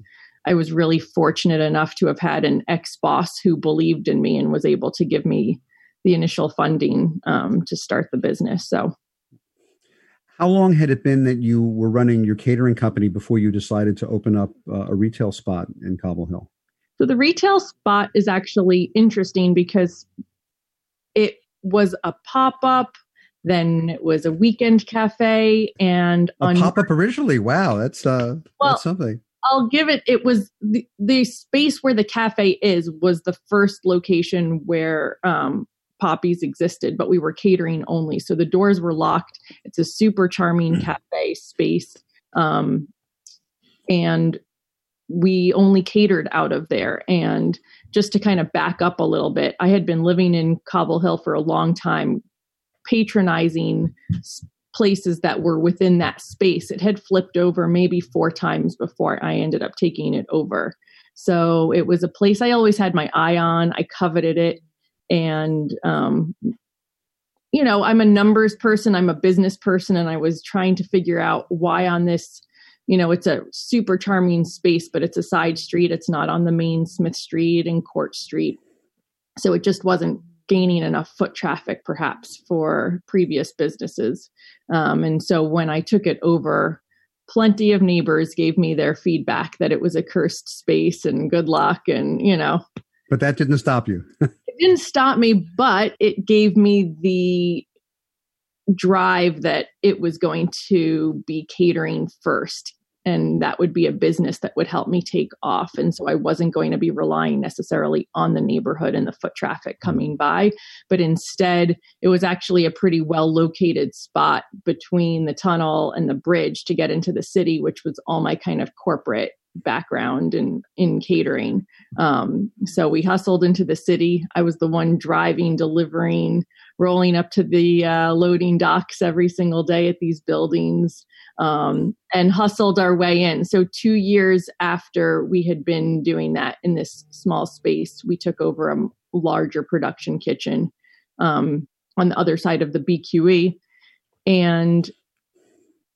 I was really fortunate enough to have had an ex boss who believed in me and was able to give me the initial funding um, to start the business. So, how long had it been that you were running your catering company before you decided to open up uh, a retail spot in Cobble Hill? So, the retail spot is actually interesting because was a pop up. Then it was a weekend cafe and a pop up originally. Wow, that's uh, well, that's something. I'll give it. It was the, the space where the cafe is was the first location where um, Poppy's existed, but we were catering only, so the doors were locked. It's a super charming hmm. cafe space, um, and we only catered out of there. And just to kind of back up a little bit, I had been living in Cobble Hill for a long time, patronizing places that were within that space. It had flipped over maybe four times before I ended up taking it over. So it was a place I always had my eye on. I coveted it. And, um, you know, I'm a numbers person, I'm a business person, and I was trying to figure out why on this, you know, it's a super charming space, but it's a side street. It's not on the main Smith Street and Court Street. So it just wasn't gaining enough foot traffic perhaps for previous businesses. Um, and so when I took it over, plenty of neighbors gave me their feedback that it was a cursed space and good luck and, you know. But that didn't stop you. it didn't stop me, but it gave me the drive that it was going to be catering first. And that would be a business that would help me take off. And so i wasn't going to be relying necessarily on the neighborhood and the foot traffic mm-hmm. coming by. But instead it was actually a pretty well located spot between the tunnel and the bridge to get into the city which was all my kind of corporate background in in catering. Um, so we hustled into the city. I was the one driving delivering rolling up to the uh, loading docks every single day at these buildings um, and hustled our way in. So two years after we had been doing that in this small space we took over a larger production kitchen um, on the other side of the bqe and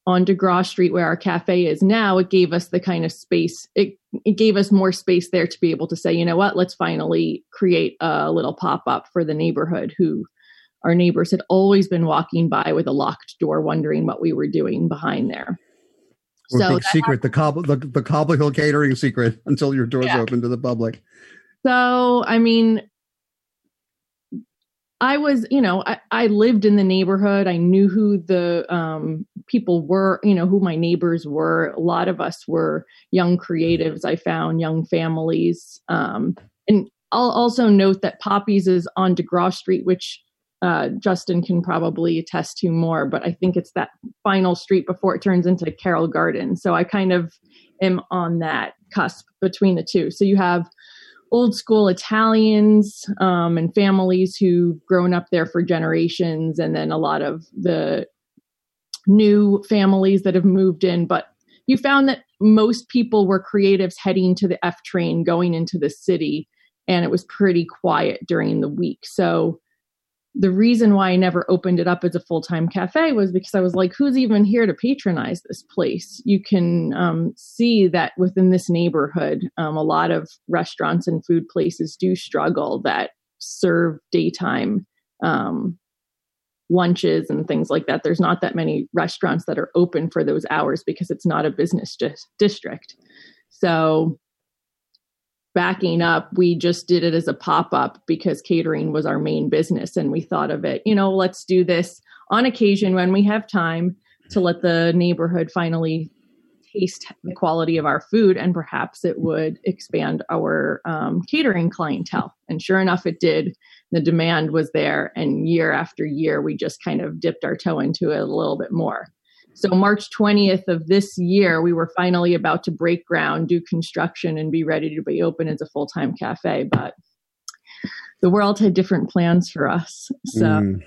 on DeGraw Street, where our cafe is now, it gave us the kind of space. It, it gave us more space there to be able to say, you know what, let's finally create a little pop up for the neighborhood who our neighbors had always been walking by with a locked door, wondering what we were doing behind there. so big secret, the cobble, the, the Cobble Hill catering secret until your doors yeah. open to the public. So, I mean, I was, you know, I, I, lived in the neighborhood. I knew who the um, people were, you know, who my neighbors were. A lot of us were young creatives, I found, young families. Um, and I'll also note that Poppy's is on DeGraw Street, which uh, Justin can probably attest to more, but I think it's that final street before it turns into Carroll Garden. So I kind of am on that cusp between the two. So you have old school Italians um, and families who've grown up there for generations, and then a lot of the new families that have moved in. But you found that most people were creatives heading to the F train, going into the city, and it was pretty quiet during the week. So the reason why I never opened it up as a full time cafe was because I was like, who's even here to patronize this place? You can um, see that within this neighborhood, um, a lot of restaurants and food places do struggle that serve daytime um, lunches and things like that. There's not that many restaurants that are open for those hours because it's not a business district. So backing up, we just did it as a pop up because catering was our main business. And we thought of it, you know, let's do this on occasion when we have time to let the neighborhood finally taste the quality of our food and perhaps it would expand our um, catering clientele. And sure enough, it did. The demand was there. And year after year, we just kind of dipped our toe into it a little bit more. So March 20th of this year, we were finally about to break ground, do construction, and be ready to be open as a full time cafe. But the world had different plans for us. So mm.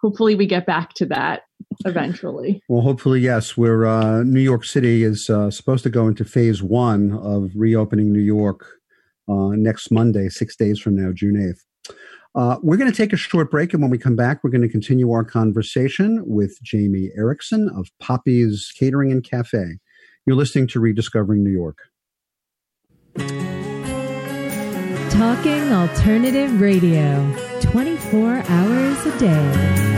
hopefully we get back to that eventually. Well, hopefully, yes. We're uh, New York City is uh, supposed to go into phase one of reopening New York uh, next Monday, six days from now, June 8th. Uh, we're going to take a short break, and when we come back, we're going to continue our conversation with Jamie Erickson of Poppy's Catering and Cafe. You're listening to Rediscovering New York. Talking Alternative Radio, 24 hours a day.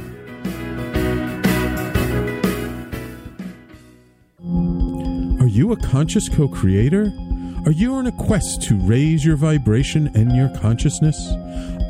you a conscious co creator? Are you on a quest to raise your vibration and your consciousness?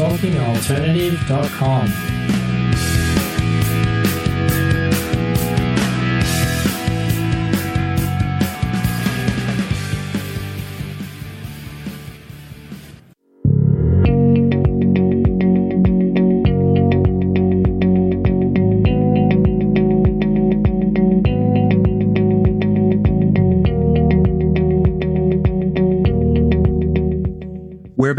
talkingalternative.com.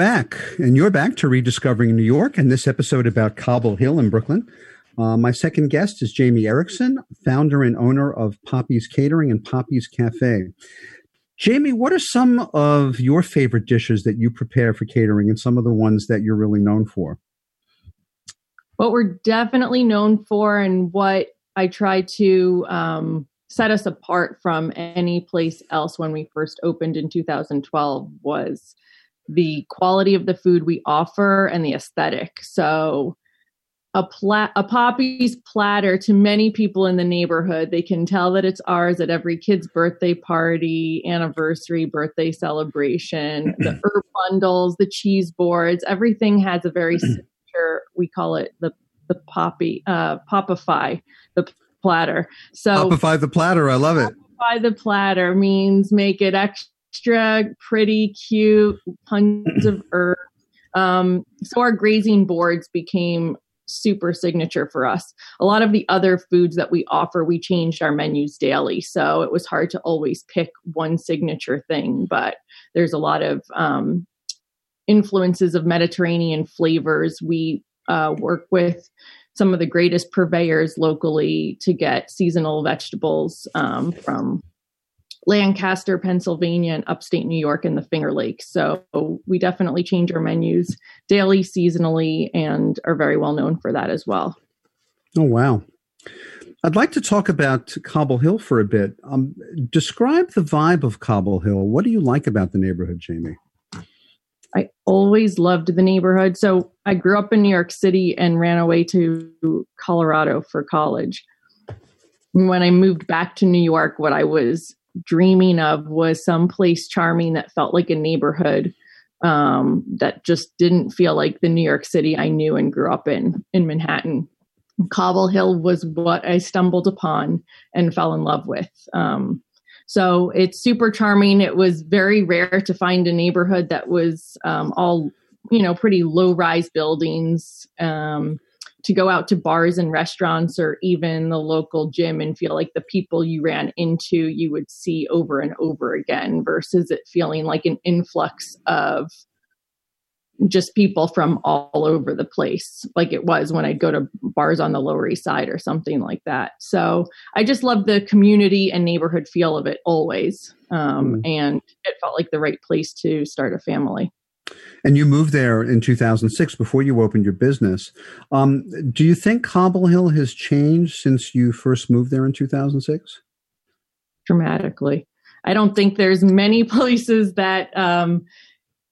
back, and you're back to Rediscovering New York, and this episode about Cobble Hill in Brooklyn. Uh, my second guest is Jamie Erickson, founder and owner of Poppy's Catering and Poppy's Cafe. Jamie, what are some of your favorite dishes that you prepare for catering and some of the ones that you're really known for? What we're definitely known for, and what I try to um, set us apart from any place else when we first opened in 2012 was the quality of the food we offer and the aesthetic. So a plat a poppy's platter to many people in the neighborhood they can tell that it's ours at every kid's birthday party anniversary birthday celebration the herb bundles the cheese boards everything has a very signature we call it the the poppy uh popify the platter so Popify the platter, I love it. popify the platter means make it extra extra pretty, cute, tons of herbs. Um, so our grazing boards became super signature for us. A lot of the other foods that we offer, we changed our menus daily. So it was hard to always pick one signature thing, but there's a lot of um, influences of Mediterranean flavors. We uh, work with some of the greatest purveyors locally to get seasonal vegetables um, from Lancaster, Pennsylvania, and upstate New York and the Finger Lakes. So we definitely change our menus daily, seasonally, and are very well known for that as well. Oh, wow. I'd like to talk about Cobble Hill for a bit. Um, describe the vibe of Cobble Hill. What do you like about the neighborhood, Jamie? I always loved the neighborhood. So I grew up in New York City and ran away to Colorado for college. When I moved back to New York, what I was dreaming of was some place charming that felt like a neighborhood um, that just didn't feel like the New York City I knew and grew up in in Manhattan. Cobble Hill was what I stumbled upon and fell in love with. Um, so it's super charming. It was very rare to find a neighborhood that was um, all, you know, pretty low rise buildings. Um, to go out to bars and restaurants or even the local gym and feel like the people you ran into you would see over and over again versus it feeling like an influx of just people from all over the place like it was when I'd go to bars on the Lower East Side or something like that. So I just love the community and neighborhood feel of it always. Um, mm. And it felt like the right place to start a family. And you moved there in 2006 before you opened your business. Um, do you think Cobble Hill has changed since you first moved there in 2006? Dramatically. I don't think there's many places that um,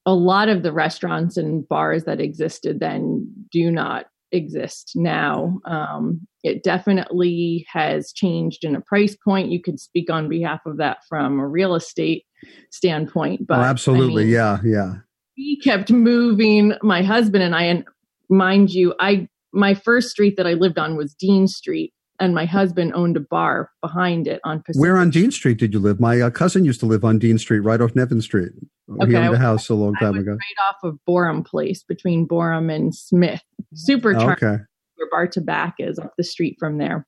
a lot of the restaurants and bars that existed then do not exist now. Um, it definitely has changed in a price point. You could speak on behalf of that from a real estate standpoint, but oh, absolutely, I mean, yeah, yeah we kept moving my husband and i and mind you i my first street that i lived on was dean street and my husband owned a bar behind it on Pacific. Where on Dean Street did you live? My uh, cousin used to live on Dean Street, right off Nevin Street. Okay, he owned a house a long time ago. Right off of Boerum Place, between Boerum and Smith. Super charming. Okay. Where Bar Tabac is up the street from there.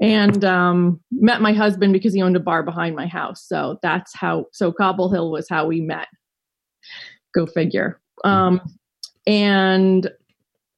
and um, met my husband because he owned a bar behind my house. So that's how. So Cobble Hill was how we met. Go figure. Um, and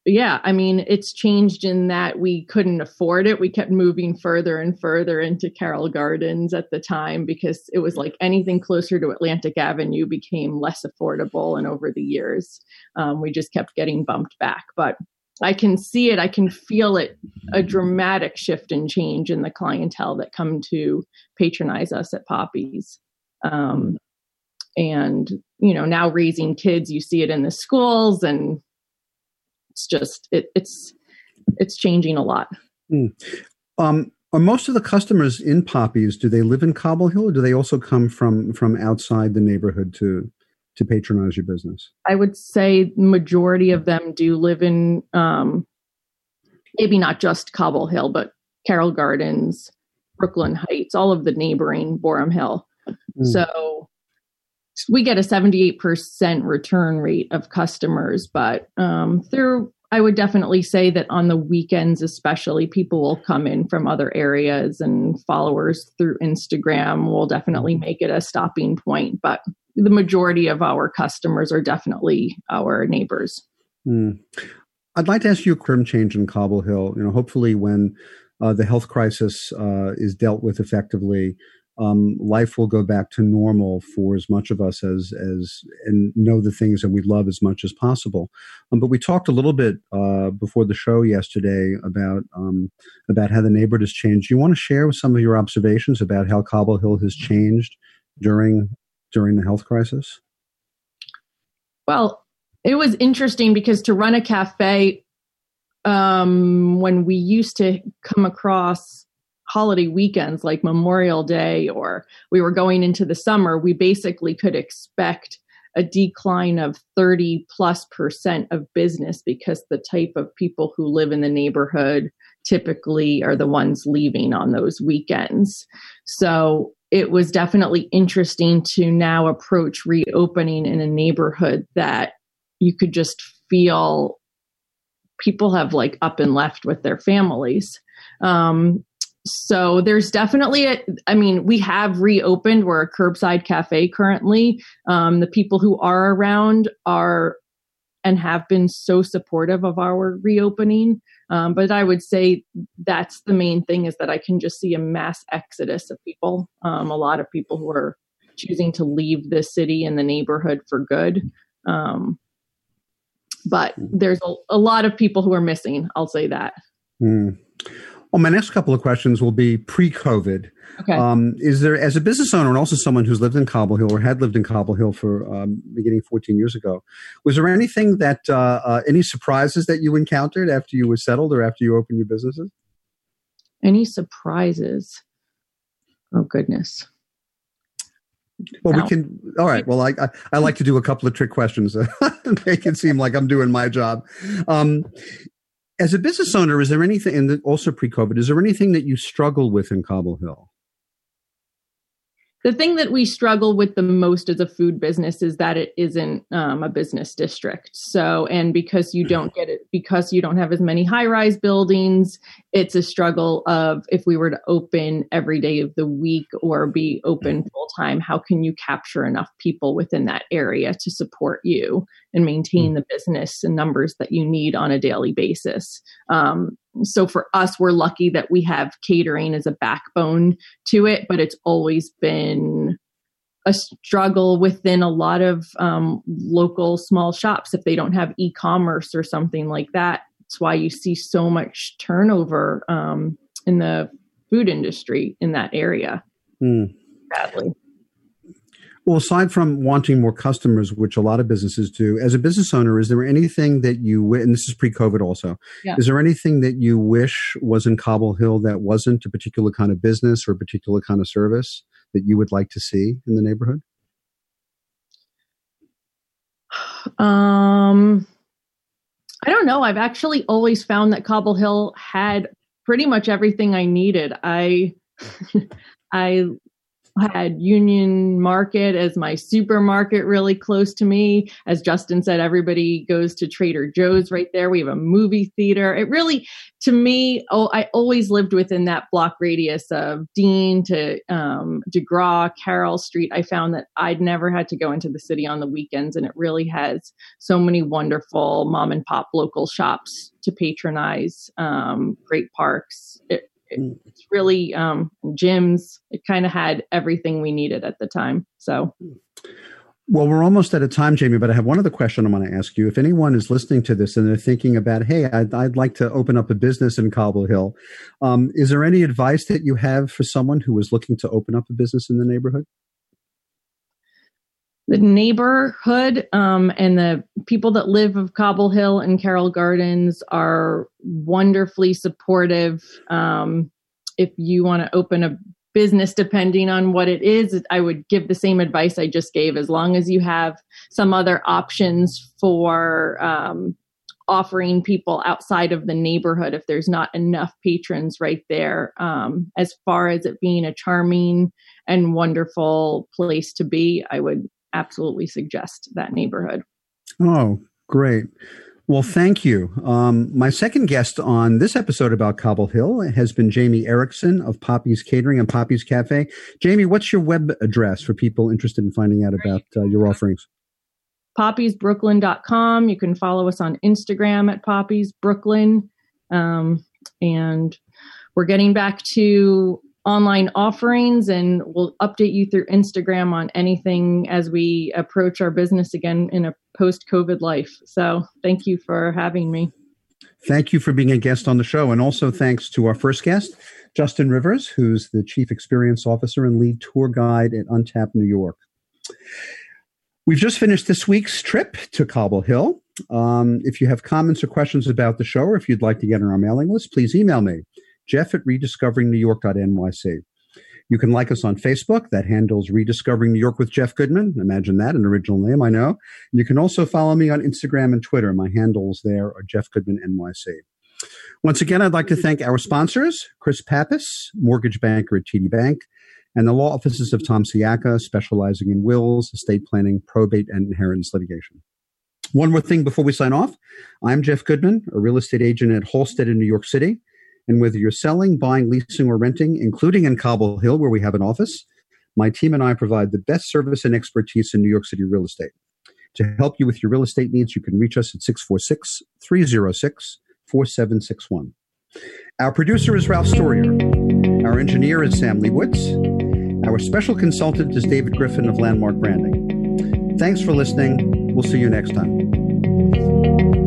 yeah, I mean, it's changed in that we couldn't afford it. We kept moving further and further into Carroll Gardens at the time because it was like anything closer to Atlantic Avenue became less affordable. And over the years, um, we just kept getting bumped back. But I can see it, I can feel it a dramatic shift and change in the clientele that come to patronize us at Poppy's. Um, and, you know, now raising kids, you see it in the schools and it's just it, it's it's changing a lot. Mm. Um, are most of the customers in Poppies? Do they live in Cobble Hill, or do they also come from from outside the neighborhood to to patronize your business? I would say majority of them do live in um, maybe not just Cobble Hill, but Carroll Gardens, Brooklyn Heights, all of the neighboring Boerum Hill. Mm. So we get a 78% return rate of customers, but um, through I would definitely say that on the weekends, especially, people will come in from other areas and followers through Instagram will definitely mm-hmm. make it a stopping point. But the majority of our customers are definitely our neighbors. Mm. I'd like to ask you a crim change in Cobble Hill. You know, hopefully, when uh, the health crisis uh, is dealt with effectively, um, life will go back to normal for as much of us as as and know the things that we love as much as possible. Um, but we talked a little bit uh, before the show yesterday about um, about how the neighborhood has changed. You want to share with some of your observations about how Cobble Hill has changed during during the health crisis? Well, it was interesting because to run a cafe um, when we used to come across holiday weekends like Memorial Day or we were going into the summer, we basically could expect a decline of 30 plus percent of business because the type of people who live in the neighborhood typically are the ones leaving on those weekends. So it was definitely interesting to now approach reopening in a neighborhood that you could just feel people have like up and left with their families. Um, so there's definitely a, I mean, we have reopened. We're a curbside cafe currently. Um, the people who are around are and have been so supportive of our reopening. Um, but I would say that's the main thing is that I can just see a mass exodus of people. Um, a lot of people who are choosing to leave the city and the neighborhood for good. Um, but there's a, a, lot of people who are missing. I'll say that. Mm. Well, my next couple of questions will be pre-COVID. Okay. Um, is there, as a business owner and also someone who's lived in Cobble Hill or had lived in Cobble Hill for um, beginning 14 years ago, was there anything that uh, uh, any surprises that you encountered after you were settled or after you opened your businesses? Any surprises? Oh goodness. Well, no. we can. All right. Well, I, I, I like to do a couple of trick questions, make it seem like I'm doing my job. Um, as a business owner, is there anything, and also pre-COVID, is there anything that you struggle with in Cobble Hill? the thing that we struggle with the most as a food business is that it isn't um, a business district so and because you don't get it because you don't have as many high rise buildings it's a struggle of if we were to open every day of the week or be open full time how can you capture enough people within that area to support you and maintain the business and numbers that you need on a daily basis? Um, so for us, we're lucky that we have catering as a backbone to it, but it's always been a struggle within a lot of um, local small shops if they don't have e-commerce or something like that. It's why you see so much turnover um, in the food industry in that area. Mm. Badly. Well, aside from wanting more customers, which a lot of businesses do, as a business owner, is there anything that you, and this is pre COVID also, yeah. is there anything that you wish was in Cobble Hill that wasn't a particular kind of business or a particular kind of service that you would like to see in the neighborhood? Um, I don't know. I've actually always found that Cobble Hill had pretty much everything I needed. I, I had Union Market as my supermarket really close to me. As Justin said, everybody goes to Trader Joe's right there. We have a movie theater. It really, to me, oh, I always lived within that block radius of Dean to um, DeGraw, Carroll Street. I found that I'd never had to go into the city on the weekends, and it really has so many wonderful mom and pop local shops to patronize, um, great parks. It, it's really um, gyms. It kind of had everything we needed at the time. So. Well, we're almost out of time, Jamie, but I have one other question I want to ask you. If anyone is listening to this and they're thinking about, hey, I'd, I'd like to open up a business in Cobble Hill, um, is there any advice that you have for someone who is looking to open up a business in the neighborhood? The neighborhood um, and the people that live of Cobble Hill and Carroll Gardens are wonderfully supportive. Um, if you want to open a business, depending on what it is, I would give the same advice I just gave. As long as you have some other options for um, offering people outside of the neighborhood, if there's not enough patrons right there, um, as far as it being a charming and wonderful place to be, I would absolutely suggest that neighborhood. Oh, great. Well, thank you. Um, my second guest on this episode about Cobble Hill has been Jamie Erickson of Poppy's Catering and Poppy's Cafe. Jamie, what's your web address for people interested in finding out about uh, your offerings? poppysbrooklyn.com. You can follow us on Instagram at poppysbrooklyn. Um, and we're getting back to online offerings and we'll update you through Instagram on anything as we approach our business again in a post COVID life. So thank you for having me. Thank you for being a guest on the show. And also thanks to our first guest, Justin Rivers, who's the Chief Experience Officer and lead tour guide at Untapped New York. We've just finished this week's trip to Cobble Hill. Um, if you have comments or questions about the show, or if you'd like to get on our mailing list, please email me jeff at rediscoveringnewyork.nyc. You can like us on Facebook. That handles Rediscovering New York with Jeff Goodman. Imagine that, an original name, I know. You can also follow me on Instagram and Twitter. My handles there are Jeff Goodman NYC. Once again, I'd like to thank our sponsors, Chris Pappas, mortgage banker at TD Bank, and the law offices of Tom Siaka, specializing in wills, estate planning, probate, and inheritance litigation. One more thing before we sign off. I'm Jeff Goodman, a real estate agent at Halstead in New York City. And whether you're selling, buying, leasing, or renting, including in Cobble Hill, where we have an office, my team and I provide the best service and expertise in New York City real estate. To help you with your real estate needs, you can reach us at 646 306 4761. Our producer is Ralph Storier. Our engineer is Sam Leibowitz. Our special consultant is David Griffin of Landmark Branding. Thanks for listening. We'll see you next time.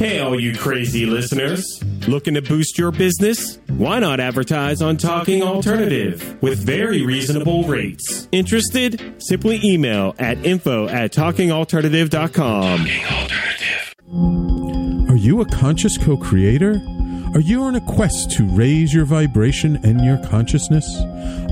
Hey, all you crazy listeners. Looking to boost your business? Why not advertise on Talking Alternative with very reasonable rates? Interested? Simply email at info at talkingalternative.com. Are you a conscious co creator? Are you on a quest to raise your vibration and your consciousness?